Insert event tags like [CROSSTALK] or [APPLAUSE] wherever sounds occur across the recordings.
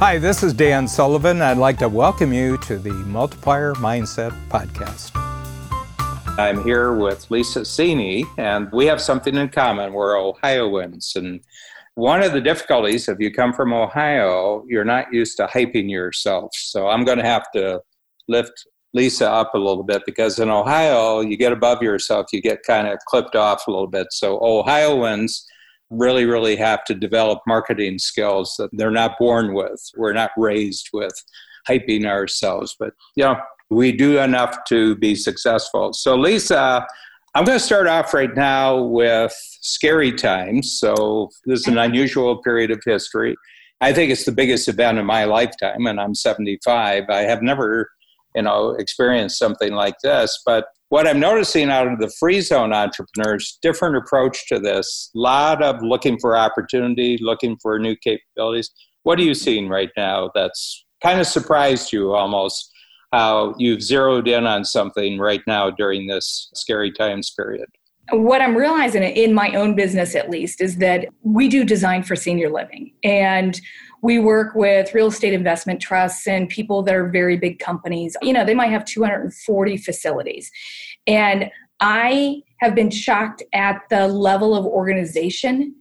Hi, this is Dan Sullivan. I'd like to welcome you to the Multiplier Mindset Podcast. I'm here with Lisa Cini, and we have something in common. We're Ohioans. And one of the difficulties, if you come from Ohio, you're not used to hyping yourself. So I'm going to have to lift Lisa up a little bit because in Ohio, you get above yourself, you get kind of clipped off a little bit. So Ohioans, really, really have to develop marketing skills that they're not born with. We're not raised with hyping ourselves, but you know, we do enough to be successful. So, Lisa, I'm going to start off right now with scary times. So, this is an unusual period of history. I think it's the biggest event in my lifetime, and I'm 75. I have never, you know, experience something like this, but what I'm noticing out of the free zone entrepreneurs, different approach to this. A lot of looking for opportunity, looking for new capabilities. What are you seeing right now that's kind of surprised you almost? How you've zeroed in on something right now during this scary times period? What I'm realizing in my own business, at least, is that we do design for senior living. And we work with real estate investment trusts and people that are very big companies. You know, they might have 240 facilities. And I have been shocked at the level of organization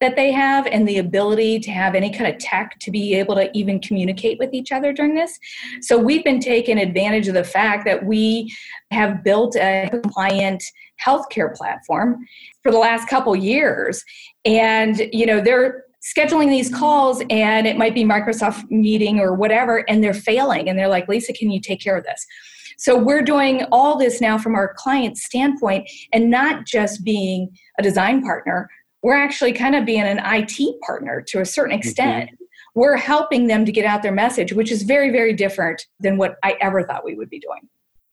that they have and the ability to have any kind of tech to be able to even communicate with each other during this. So we've been taking advantage of the fact that we have built a compliant healthcare platform for the last couple years and you know they're scheduling these calls and it might be Microsoft meeting or whatever and they're failing and they're like, Lisa, can you take care of this? So we're doing all this now from our client standpoint and not just being a design partner. We're actually kind of being an IT partner to a certain extent. Mm-hmm. We're helping them to get out their message, which is very, very different than what I ever thought we would be doing.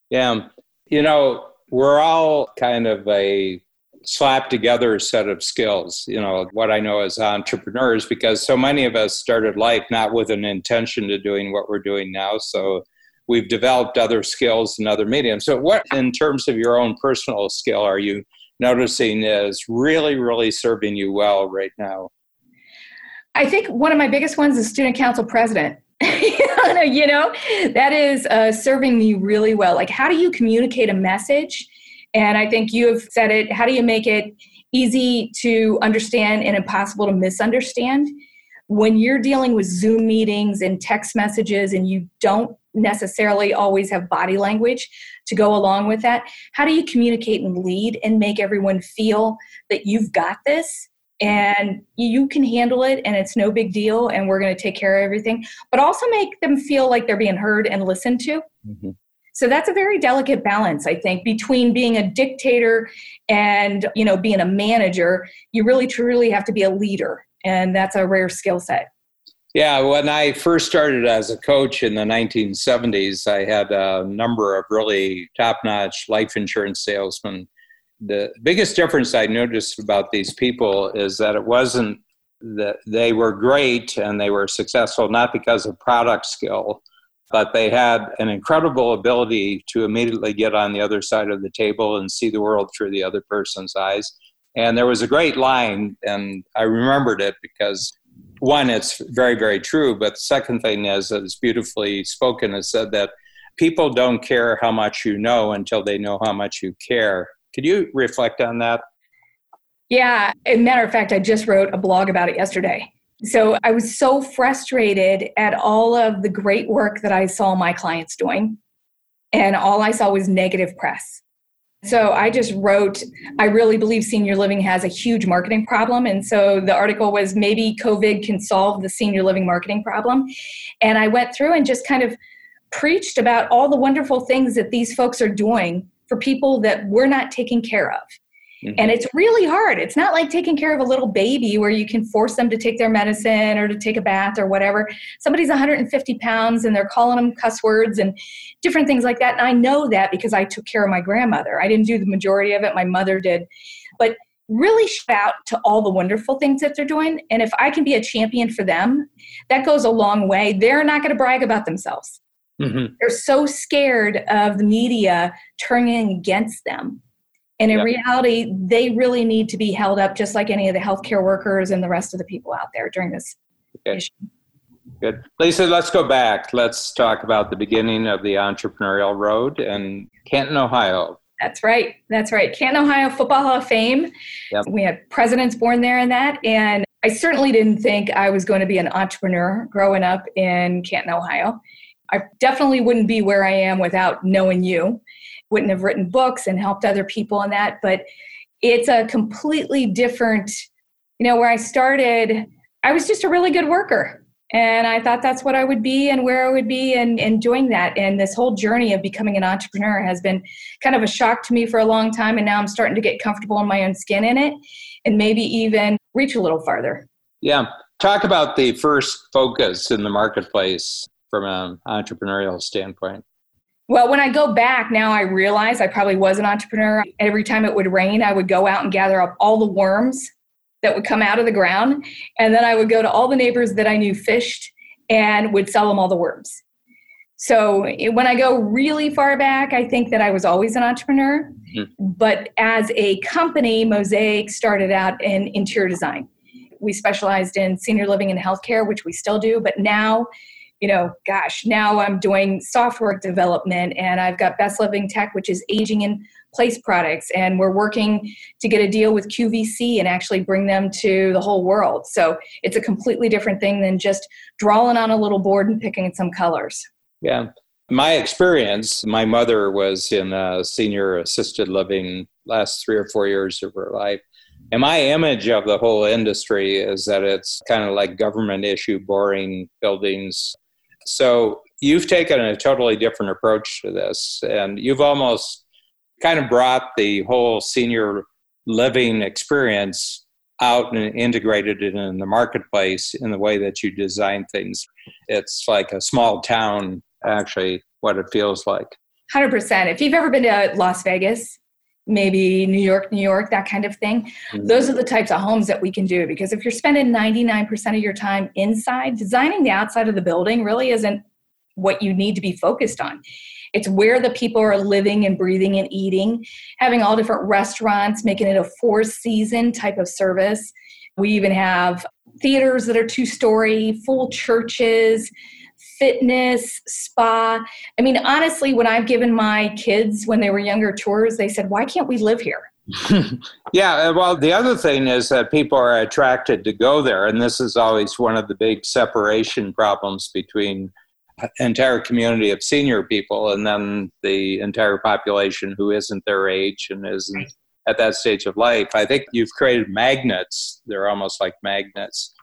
Yeah. You know, we're all kind of a slap together set of skills, you know, what I know as entrepreneurs, because so many of us started life not with an intention to doing what we're doing now. So we've developed other skills and other mediums. So, what, in terms of your own personal skill, are you noticing is really, really serving you well right now? I think one of my biggest ones is student council president. [LAUGHS] you know, that is uh, serving me really well. Like, how do you communicate a message? And I think you have said it. How do you make it easy to understand and impossible to misunderstand? When you're dealing with Zoom meetings and text messages and you don't necessarily always have body language to go along with that, how do you communicate and lead and make everyone feel that you've got this and you can handle it and it's no big deal and we're going to take care of everything, but also make them feel like they're being heard and listened to? Mm-hmm. So that's a very delicate balance, I think, between being a dictator and, you know, being a manager. You really truly have to be a leader, and that's a rare skill set. Yeah, when I first started as a coach in the 1970s, I had a number of really top notch life insurance salesmen. The biggest difference I noticed about these people is that it wasn't that they were great and they were successful not because of product skill, but they had an incredible ability to immediately get on the other side of the table and see the world through the other person's eyes. And there was a great line, and I remembered it because one, it's very, very true. But the second thing is, it's beautifully spoken, is said that people don't care how much you know until they know how much you care. Could you reflect on that? Yeah. As a matter of fact, I just wrote a blog about it yesterday. So I was so frustrated at all of the great work that I saw my clients doing, and all I saw was negative press. So I just wrote, I really believe senior living has a huge marketing problem. And so the article was maybe COVID can solve the senior living marketing problem. And I went through and just kind of preached about all the wonderful things that these folks are doing for people that we're not taking care of. Mm-hmm. And it's really hard. It's not like taking care of a little baby where you can force them to take their medicine or to take a bath or whatever. Somebody's 150 pounds and they're calling them cuss words and different things like that. And I know that because I took care of my grandmother. I didn't do the majority of it, my mother did. But really shout out to all the wonderful things that they're doing. And if I can be a champion for them, that goes a long way. They're not going to brag about themselves. Mm-hmm. They're so scared of the media turning against them and in yep. reality, they really need to be held up just like any of the healthcare workers and the rest of the people out there during this okay. issue. Good. Lisa, let's go back. Let's talk about the beginning of the entrepreneurial road in Canton, Ohio. That's right. That's right. Canton, Ohio Football Hall of Fame. Yep. We had presidents born there in that. And I certainly didn't think I was going to be an entrepreneur growing up in Canton, Ohio. I definitely wouldn't be where I am without knowing you. Wouldn't have written books and helped other people in that. But it's a completely different, you know, where I started, I was just a really good worker. And i thought that's what i would be and where i would be and, and doing that. And this whole journey of becoming an entrepreneur has been kind of a shock to me for a long time. And now i'm starting to get comfortable in my own skin in it and maybe even reach a little farther. Yeah. Talk about the first focus in the marketplace from an entrepreneurial standpoint well, when I go back now, I realize I probably was an entrepreneur. Every time it would rain, I would go out and gather up all the worms that would come out of the ground. And then I would go to all the neighbors that I knew fished and would sell them all the worms. So when I go really far back, I think that I was always an entrepreneur. Mm-hmm. But as a company, Mosaic started out in interior design. We specialized in senior living and healthcare, which we still do. But now, you know, gosh, now I'm doing software development and I've got Best Living Tech, which is aging in place products and we're working to get a deal with QVC and actually bring them to the whole world. So it's a completely different thing than just drawing on a little board and picking some colors. Yeah. My experience, my mother was in a senior assisted living last three or four years of her life. And my image of the whole industry is that it's kind of like government issue, boring buildings. So you've taken a totally different approach to this, and you've almost kind of brought the whole senior living experience out and integrated it in the marketplace in the way that you design things. It's like a small town, actually, what it feels like. 100%. If you've ever been to Las Vegas, maybe New York, New York, that kind of thing, mm-hmm. those are the types of homes that we can do. Because if you're spending 99% of your time inside, designing the outside of the building really isn't what you need to be focused on. It's where the people are living and breathing and eating, having all different restaurants, making it a four season type of service. We even have theaters that are two story, full churches, fitness, spa. I mean, honestly, when I've given my kids when they were younger tours, they said, Why can't we live here? [LAUGHS] yeah, uh, well, the other thing is that people are attracted to go there, and this is always one of the big separation problems between entire community of senior people and then the entire population who isn't their age and isn't at that stage of life. I think you've created magnets. They're almost like magnets.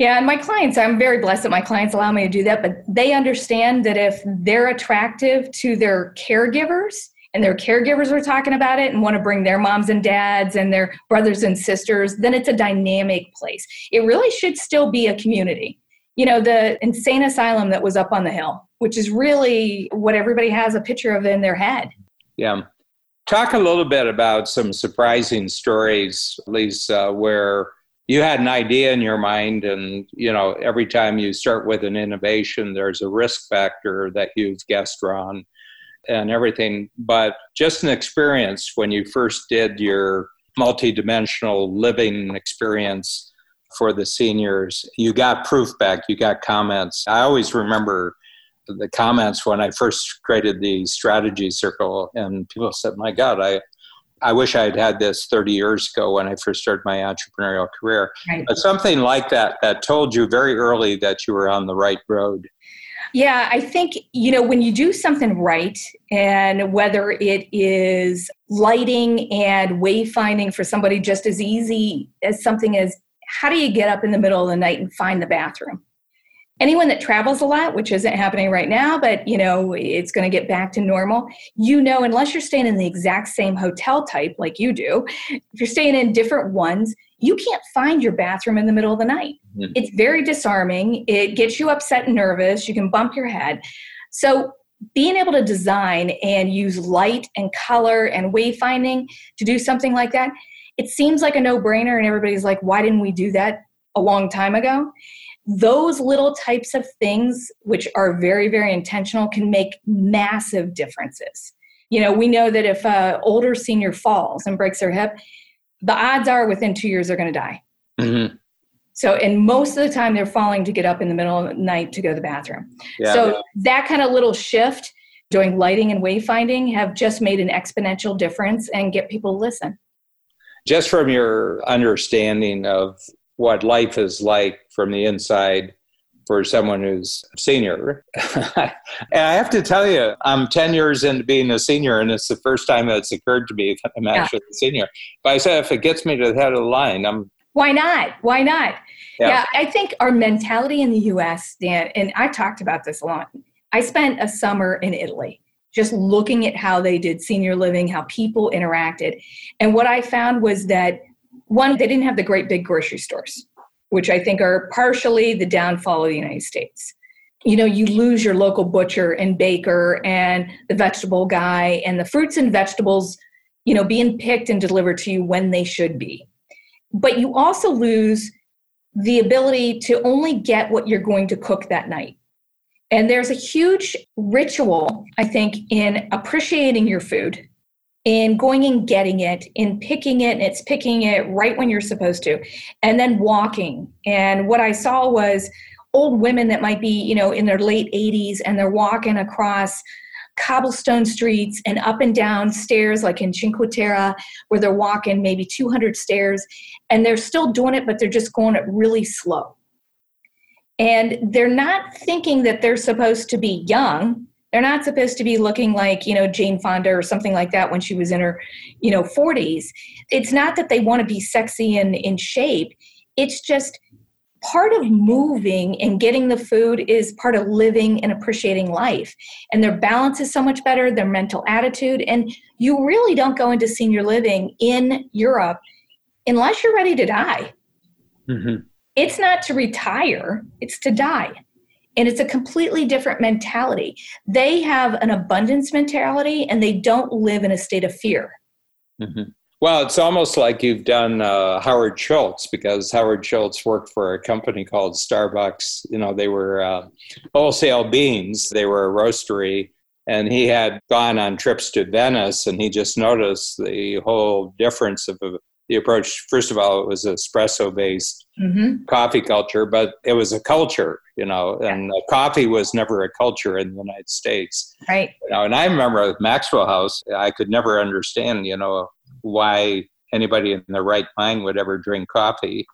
Yeah, and my clients, I'm very blessed that my clients allow me to do that, but they understand that if they're attractive to their caregivers and their caregivers are talking about it and want to bring their moms and dads and their brothers and sisters, then it's a dynamic place. It really should still be a community you know, the insane asylum that was up on the hill, which is really what everybody has a picture of in their head. Yeah. Talk a little bit about some surprising stories, Lisa, where you had an idea in your mind and you know every time you start with an innovation there's a risk factor that you've guessed on and everything but just an experience when you first did your multidimensional living experience for the seniors. You got proof back, you got comments. I always remember the comments when I first created the strategy circle, and people said, My God, I, I wish I had had this 30 years ago when I first started my entrepreneurial career. Right. But something like that that told you very early that you were on the right road. Yeah, I think, you know, when you do something right, and whether it is lighting and wayfinding for somebody just as easy as something as how do you get up in the middle of the night and find the bathroom? Anyone that travels a lot, which isn't happening right now, but you know, it's going to get back to normal. You know, unless you're staying in the exact same hotel type like you do, if you're staying in different ones, you can't find your bathroom in the middle of the night. Mm-hmm. It's very disarming. It gets you upset and nervous. You can bump your head. So, being able to design and use light and color and wayfinding to do something like that it seems like a no brainer, and everybody's like, why didn't we do that a long time ago? Those little types of things, which are very, very intentional, can make massive differences. You know, we know that if an older senior falls and breaks their hip, the odds are within two years they're going to die. Mm-hmm. So, and most of the time they're falling to get up in the middle of the night to go to the bathroom. Yeah, so, that kind of little shift doing lighting and wayfinding have just made an exponential difference and get people to listen. Just from your understanding of what life is like from the inside for someone who's senior. [LAUGHS] and I have to tell you, I'm 10 years into being a senior, and it's the first time that's occurred to me that I'm actually yeah. a senior. But I said, if it gets me to the head of the line, I'm. Why not? Why not? Yeah. yeah, I think our mentality in the US, Dan, and I talked about this a lot. I spent a summer in Italy just looking at how they did senior living, how people interacted. And what I found was that one, they didn't have the great big grocery stores, which I think are partially the downfall of the United States. You know, you lose your local butcher and baker and the vegetable guy and the fruits and vegetables, you know, being picked and delivered to you when they should be. But you also lose the ability to only get what you're going to cook that night. And there's a huge ritual, I think, in appreciating your food, in going and getting it, in picking it, and it's picking it right when you're supposed to, and then walking. And what I saw was old women that might be, you know, in their late 80s and they're walking across cobblestone streets and up and down stairs like in Cinque Terre where they're walking maybe 200 stairs and they're still doing it but they're just going it really slow and they're not thinking that they're supposed to be young they're not supposed to be looking like you know jane fonda or something like that when she was in her you know 40s it's not that they want to be sexy and in shape. It's just part of moving and getting the food is part of living and appreciating life. And their balance is so much better their mental attitude and you really don't go into senior living in europe unless you're ready to die. Mm-hmm. It's not to retire, it's to die. And it's a completely different mentality. They have an abundance mentality and they don't live in a state of fear. Mm-hmm. Well, it's almost like you've done uh, Howard Schultz because Howard Schultz worked for a company called Starbucks. You know, they were uh, wholesale beans, they were a roastery. And he had gone on trips to Venice and he just noticed the whole difference of the approach. First of all, it was espresso based mm-hmm. coffee culture, but it was a culture, you know, and yeah. coffee was never a culture in the United States. Right. You know, and I remember at Maxwell House, I could never understand, you know, why anybody in their right mind would ever drink coffee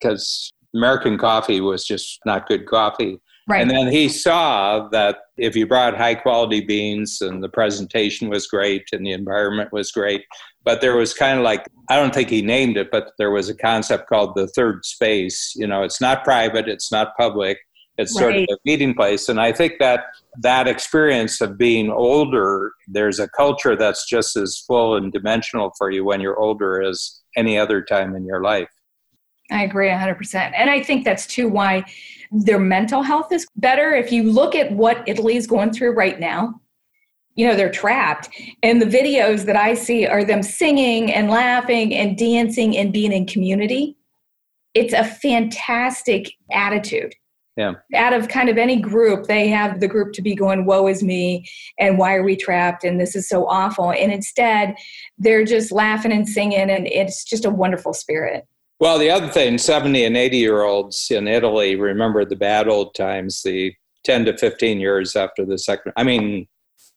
because American coffee was just not good coffee. Right. And then he saw that if you brought high quality beans and the presentation was great and the environment was great, but there was kind of like I don't think he named it, but there was a concept called the third space. You know, it's not private, it's not public, it's right. sort of a meeting place. And I think that that experience of being older, there's a culture that's just as full and dimensional for you when you're older as any other time in your life. I agree 100%. And I think that's too why their mental health is better. If you look at what Italy is going through right now, you know they're trapped. And the videos that i see are them singing and laughing and dancing and being in community. It's a fantastic attitude. Yeah. Out of kind of any group they have the group to be going woe is me and why are we trapped? and this is so awful. And instead they're just laughing and singing and it's just a wonderful spirit well the other thing 70 and 80 year olds in italy remember the bad old times the 10 to 15 years after the second i mean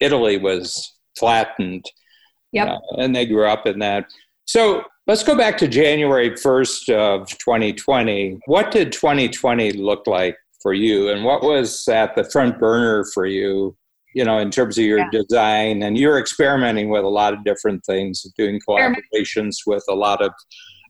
Italy was flattened. Yep. Uh, and they grew up in that. So let's go back to January 1st of 2020. What did 2020 look like for you? And what was at the front burner for you, you know, in terms of your yeah. design? And you're experimenting with a lot of different things, doing collaborations with a lot of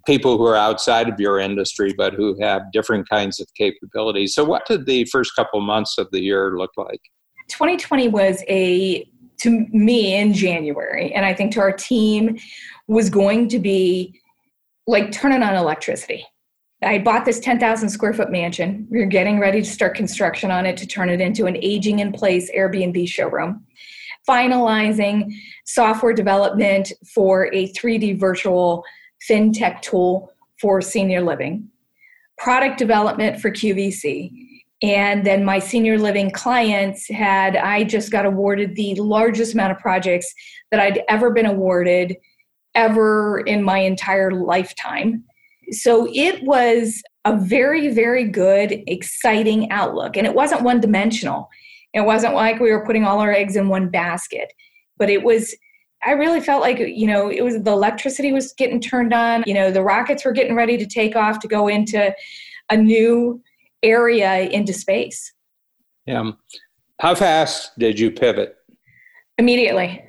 people who are outside of your industry but who have different kinds of capabilities. So what did the first couple months of the year look like? 2020 was a to me in January, and I think to our team was going to be like turning on electricity. I bought this 10,000 square foot mansion. We were getting ready to start construction on it to turn it into an aging in place Airbnb showroom. Finalizing software development for a 3D virtual fintech tool for senior living. Product development for QVC and then my senior living clients had, I just got awarded the largest amount of projects that I'd ever been awarded ever in my entire lifetime. So it was a very, very good, exciting outlook. And it wasn't one dimensional. It wasn't like we were putting all our eggs in one basket, but it was. I really felt like you know it was the electricity was getting turned on. You know the rockets were getting ready to take off to go into a new area into space. Yeah. How fast did you pivot? Immediately.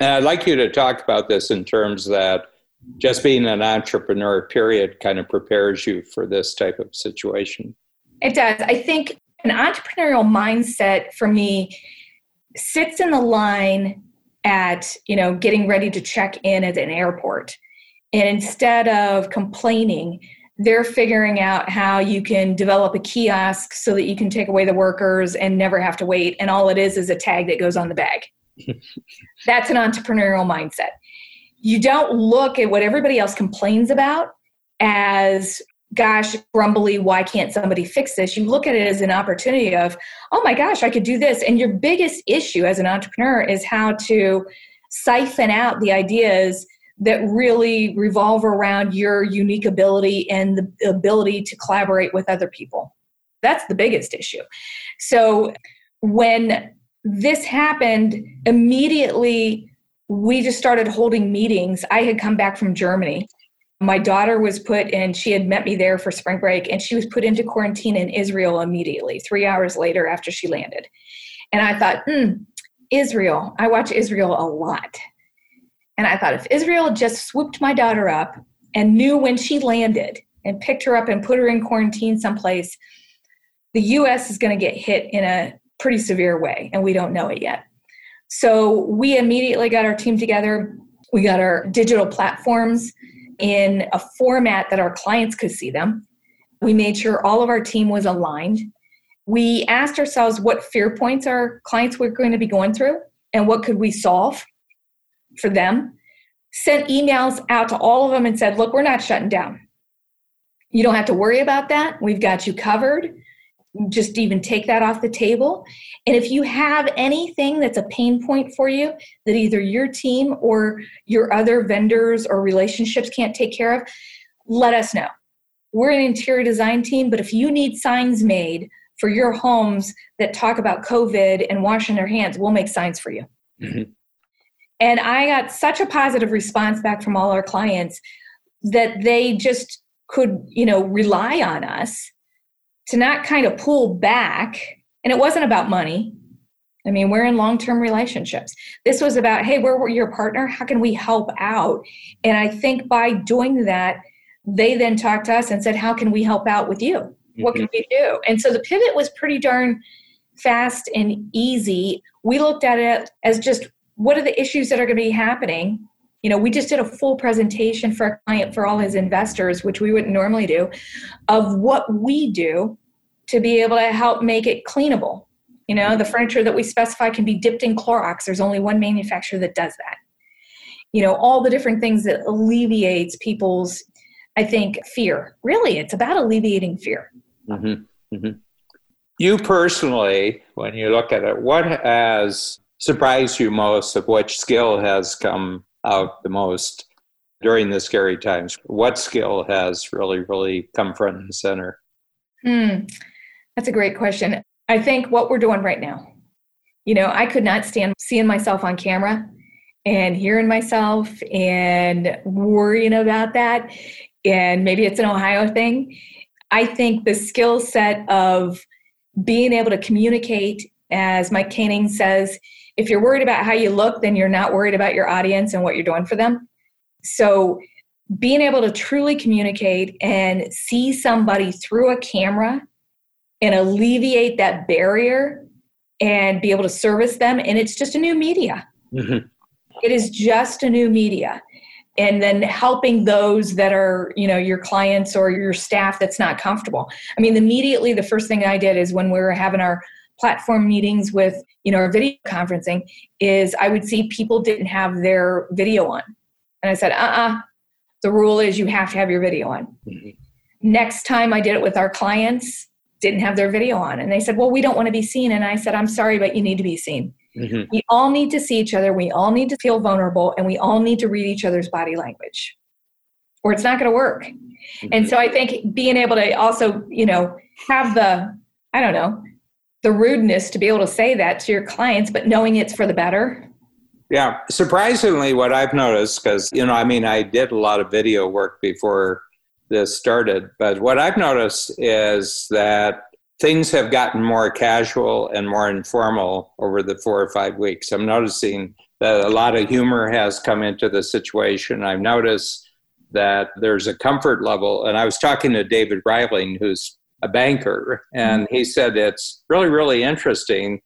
And I'd like you to talk about this in terms that just being an entrepreneur, period, kind of prepares you for this type of situation. It does. I think an entrepreneurial mindset for me sits in the line at you know getting ready to check in at an airport. And instead of complaining they're figuring out how you can develop a kiosk so that you can take away the workers and never have to wait. And all it is is a tag that goes on the bag. [LAUGHS] That's an entrepreneurial mindset. You don't look at what everybody else complains about as gosh grumbly why can't somebody fix this you look at it as an opportunity of oh my gosh i could do this and your biggest issue as an entrepreneur is how to siphon out the ideas that really revolve around your unique ability and the ability to collaborate with other people that's the biggest issue so when this happened immediately we just started holding meetings. I had come back from Germany. My daughter was put in, she had met me there for spring break, and she was put into quarantine in Israel immediately, three hours later after she landed. And I thought, hmm, Israel, I watch Israel a lot. And I thought, if Israel just swooped my daughter up and knew when she landed and picked her up and put her in quarantine someplace, the US is going to get hit in a pretty severe way, and we don't know it yet. So we immediately got our team together. We got our digital platforms in a format that our clients could see them. We made sure all of our team was aligned. We asked ourselves what fear points our clients were going to be going through and what could we solve for them. Sent emails out to all of them and said, look, we're not shutting down. You don't have to worry about that. We've got you covered just even take that off the table. And if you have anything that's a pain point for you that either your team or your other vendors or relationships can't take care of, let us know. We're an interior design team, but if you need signs made for your homes that talk about COVID and washing their hands, we'll make signs for you. Mm-hmm. And I got such a positive response back from all our clients that they just could, you know, rely on us to not kind of pull back. And it wasn't about money. I mean, we're in long term relationships. This was about, hey, we're, we're your partner. How can we help out? And I think by doing that, they then talked to us and said, how can we help out with you? Mm-hmm. What can we do? And so the pivot was pretty darn fast and easy. We looked at it as just what are the issues that are going to be happening you know we just did a full presentation for a client for all his investors which we wouldn't normally do of what we do to be able to help make it cleanable. You know the furniture that we specify can be dipped in Clorox. There's only one manufacturer that does that. You know all the different things that alleviates people's i think fear. Really it's about alleviating fear. Mm-hmm. Mm-hmm. you personally when you look at it what has surprised you most of which skill has come out the most during the scary times? What skill has really, really come front and center? Hmm. That's a great question. I think what we're doing right now. You know, I could not stand seeing myself on camera and hearing myself and worrying about that. And maybe it's an Ohio thing. I think the skill set of being able to communicate, as Mike Koenigs says, if you're worried about how you look, then you're not worried about your audience and what you're doing for them. So, being able to truly communicate and see somebody through a camera and alleviate that barrier and be able to service them, and it's just a new media. Mm-hmm. It is just a new media. And then helping those that are, you know, your clients or your staff that's not comfortable. I mean, immediately the first thing I did is when we were having our platform meetings with you know our video conferencing is i would see people didn't have their video on. And i said uh-uh. The rule is you have to have your video on. Mm-hmm. next time i did it with our clients didn't have their video on. And they said well we don't want to be seen. And i said i'm sorry but you need to be seen. Mm-hmm. we all need to see each other. We all need to feel vulnerable and we all need to read each other's body language or it's not going to work Mm-hmm. And so I think being able to also, you know, have the, I don't know, the rudeness to be able to say that to your clients, but knowing it's for the better. Yeah. Surprisingly, what I've noticed, because, you know, I mean, I did a lot of video work before this started, but what I've noticed is that things have gotten more casual and more informal over the four or five weeks. I'm noticing that a lot of humor has come into the situation. I've noticed that there's a comfort level, and I was talking to David Reiling, who's a banker, and he said it's really, really interesting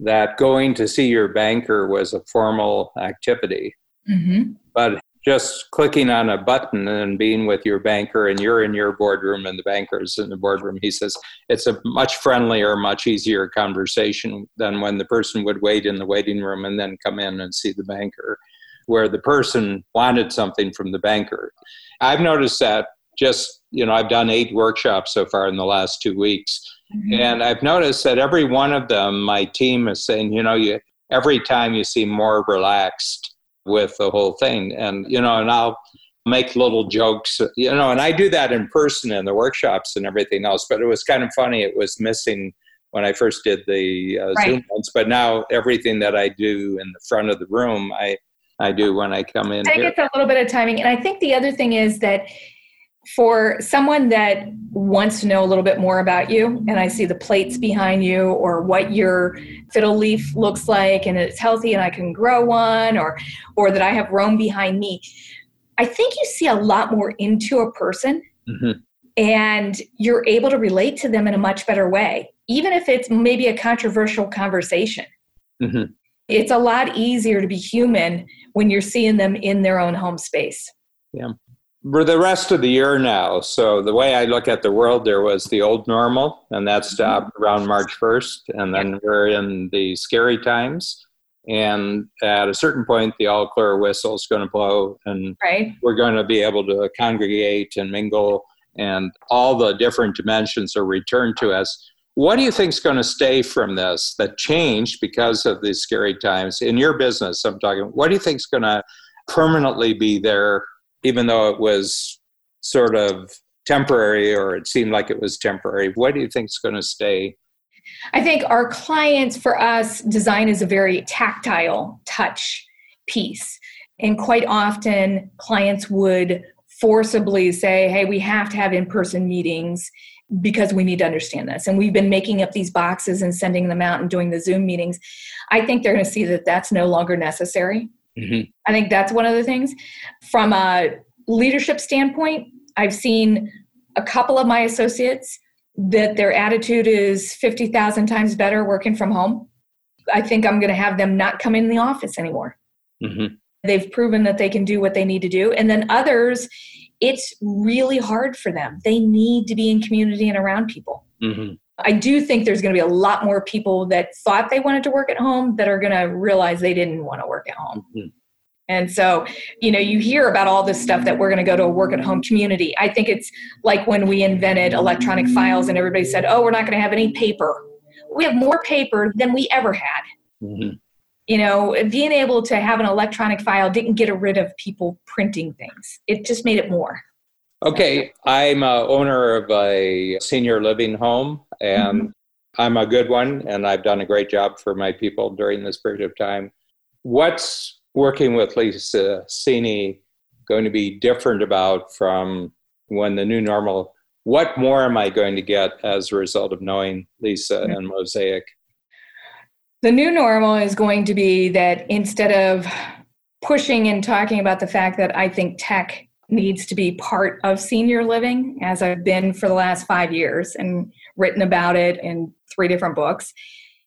that going to see your banker was a formal activity. Mm-hmm. But just clicking on a button and being with your banker and you're in your boardroom and the banker's in the boardroom he says it's a much friendlier much easier conversation than when the person would wait in the waiting room and then come in and see the banker where the person wanted something from the banker i've noticed that just you know i've done eight workshops so far in the last two weeks mm-hmm. and i've noticed that every one of them my team is saying you know you every time you seem more relaxed with the whole thing. And, you know, and I'll make little jokes, you know, and I do that in person in the workshops and everything else. But it was kind of funny. It was missing when I first did the uh, right. Zoom ones. But now everything that I do in the front of the room, I, I do when I come in. I think it's a little bit of timing. And I think the other thing is that for someone that wants to know a little bit more about you and i see the plates behind you or what your fiddle leaf looks like and it's healthy and i can grow one or or that i have room behind me i think you see a lot more into a person mm-hmm. and you're able to relate to them in a much better way even if it's maybe a controversial conversation mm-hmm. it's a lot easier to be human when you're seeing them in their own home space yeah for the rest of the year now. So the way I look at the world, there was the old normal, and that mm-hmm. stopped around March 1st, and then we're in the scary times. And at a certain point, the all clear whistle is going to blow, and right. we're going to be able to congregate and mingle, and all the different dimensions are returned to us. What do you think is going to stay from this that changed because of these scary times in your business? I'm talking. What do you think is going to permanently be there even though it was sort of temporary or it seemed like it was temporary what do you think is going to stay? I think our clients for us design is a very tactile touch piece. And quite often clients would forcibly say hey we have to have in-person meetings because we need to understand this. And we've been making up these boxes and sending them out and doing the zoom meetings. I think they're going to see that that's no longer necessary Mm-hmm. I think that's one of the things. From a leadership standpoint, I've seen a couple of my associates that their attitude is 50,000 times better working from home. I think I'm going to have them not come in the office anymore. Mm-hmm. They've proven that they can do what they need to do. And then others, it's really hard for them. They need to be in community and around people. Mm-hmm. I do think there's going to be a lot more people that thought they wanted to work at home that are going to realize they didn't want to work at home. Mm-hmm. And so, you know, you hear about all this stuff that we're going to go to a work at home community. I think it's like when we invented electronic files and everybody said, oh, we're not going to have any paper. We have more paper than we ever had. Mm-hmm. You know, being able to have an electronic file didn't get rid of people printing things, it just made it more. Okay, I'm a owner of a senior living home and mm-hmm. I'm a good one and I've done a great job for my people during this period of time. What's working with Lisa Cini going to be different about from when the new normal? What more am I going to get as a result of knowing Lisa mm-hmm. and Mosaic? The new normal is going to be that instead of pushing and talking about the fact that I think tech needs to be part of senior living, as I've been for the last five years and written about it in three different books.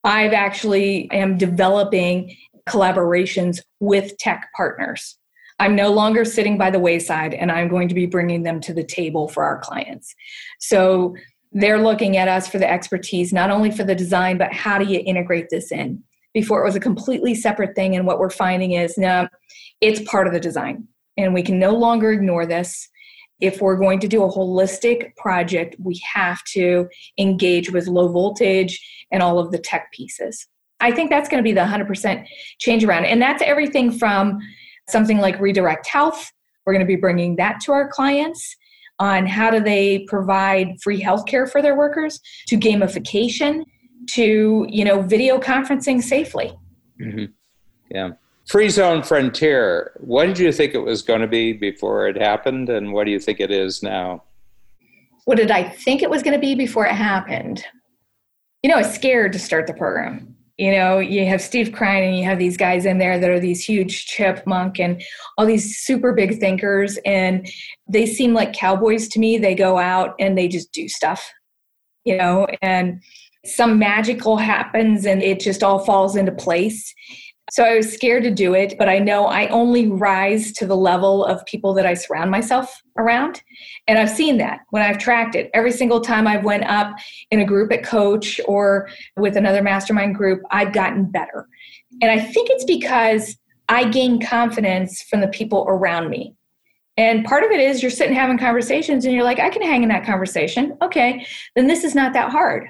I've actually am developing collaborations with tech partners. I'm no longer sitting by the wayside and I'm going to be bringing them to the table for our clients. So they're looking at us for the expertise, not only for the design, but how do you integrate this in? Before it was a completely separate thing. And what we're finding is now it's part of the design and we can no longer ignore this. If we're going to do a holistic project, we have to engage with low voltage and all of the tech pieces. I think that's going to be the 100% change around. And that's everything from something like Redirect Health. We're going to be bringing that to our clients. on how do they provide free healthcare for their workers to gamification to you know video conferencing safely mm-hmm. yeah free zone frontier what did you think it was going to be before it happened and what do you think it is now? What did i think it was going to be before it happened? You know i was scared to start the program. You know you have steve krein and you have these guys in there that are these huge Chip Mock and all these super big thinkers and they seem like cowboys to me. They go out and they just do stuff you know and some magical happens and it just all falls into place so I was scared to do it, but I know I only rise to the level of people that I surround myself around. And I've seen that when I've tracked it. Every single time I've went up in a group at coach or with another mastermind group, I've gotten better. And I think it's because I gain confidence from the people around me. And part of it is you're sitting having conversations and you're like, I can hang in that conversation. Okay, then this is not that hard.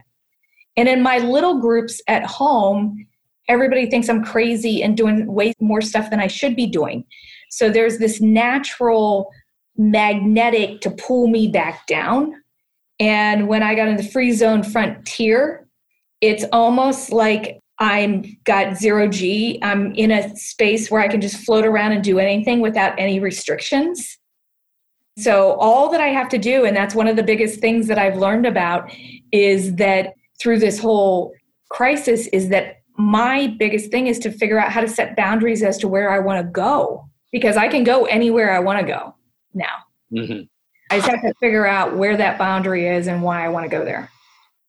And in my little groups at home, everybody thinks I'm crazy and doing way more stuff than I should be doing. So there's this natural magnetic to pull me back down. And when I got in the free zone frontier, it's almost like I'm got zero G. I'm in a space where I can just float around and do anything without any restrictions. So all that I have to do, and that's one of the biggest things that I've learned about, is that through this whole crisis, is that my biggest thing is to figure out how to set boundaries as to where I want to go because I can go anywhere I want to go now. Mm-hmm. I just have to figure out where that boundary is and why I want to go there.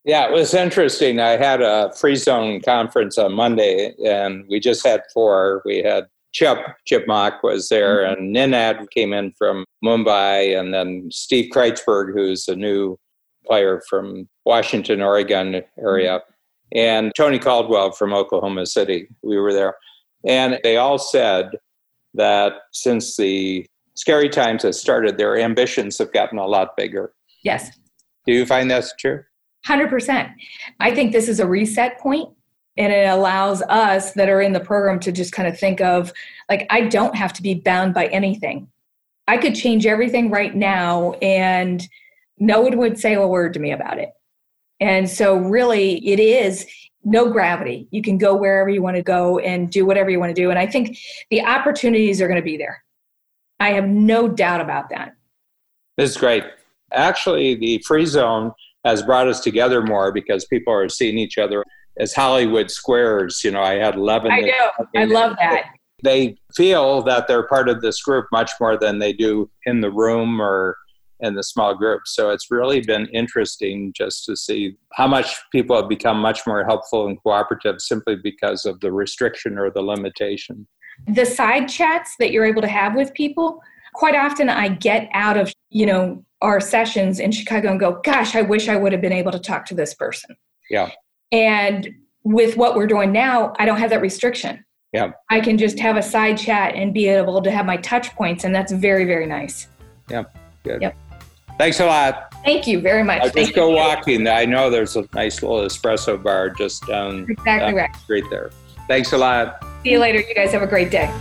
Yeah, it was interesting. I had a free zone conference on Monday and we just had four. We had Chip, Chip Mock was there, mm-hmm. and Ninad came in from Mumbai, and then Steve Kreitzberg, who's a new player from Washington, Oregon area. Mm-hmm and Tony Caldwell from Oklahoma City. We were there. And they all said that since the scary times have started, their ambitions have gotten a lot bigger. Yes. Do you find that's true? 100%. I think this is a reset point and it allows us that are in the program to just kind of think of like I don't have to be bound by anything. I could change everything right now and no one would say a word to me about it. And so, really, it is no gravity. You can go wherever you want to go and do whatever you want to do. And I think the opportunities are going to be there. I have no doubt about that. This is great. Actually, the free zone has brought us together more because people are seeing each other as Hollywood squares. You know, I had 11. I know. I love that. They feel that they're part of this group much more than they do in the room or in the small group. So it's really been interesting just to see how much people have become much more helpful and cooperative simply because of the restriction or the limitation. The side chats that you're able to have with people, quite often I get out of, you know, our sessions in Chicago and go, gosh, I wish I would have been able to talk to this person. Yeah. And with what we're doing now, I don't have that restriction. Yeah. I can just have a side chat and be able to have my touch points and that's very very nice. Yeah. Good. Yep. Thanks a lot. Thank you very much. I'll just go you. walking. I know there's a nice little espresso bar just down, exactly down right. the street there. Thanks a lot. See you later. You guys have a great day.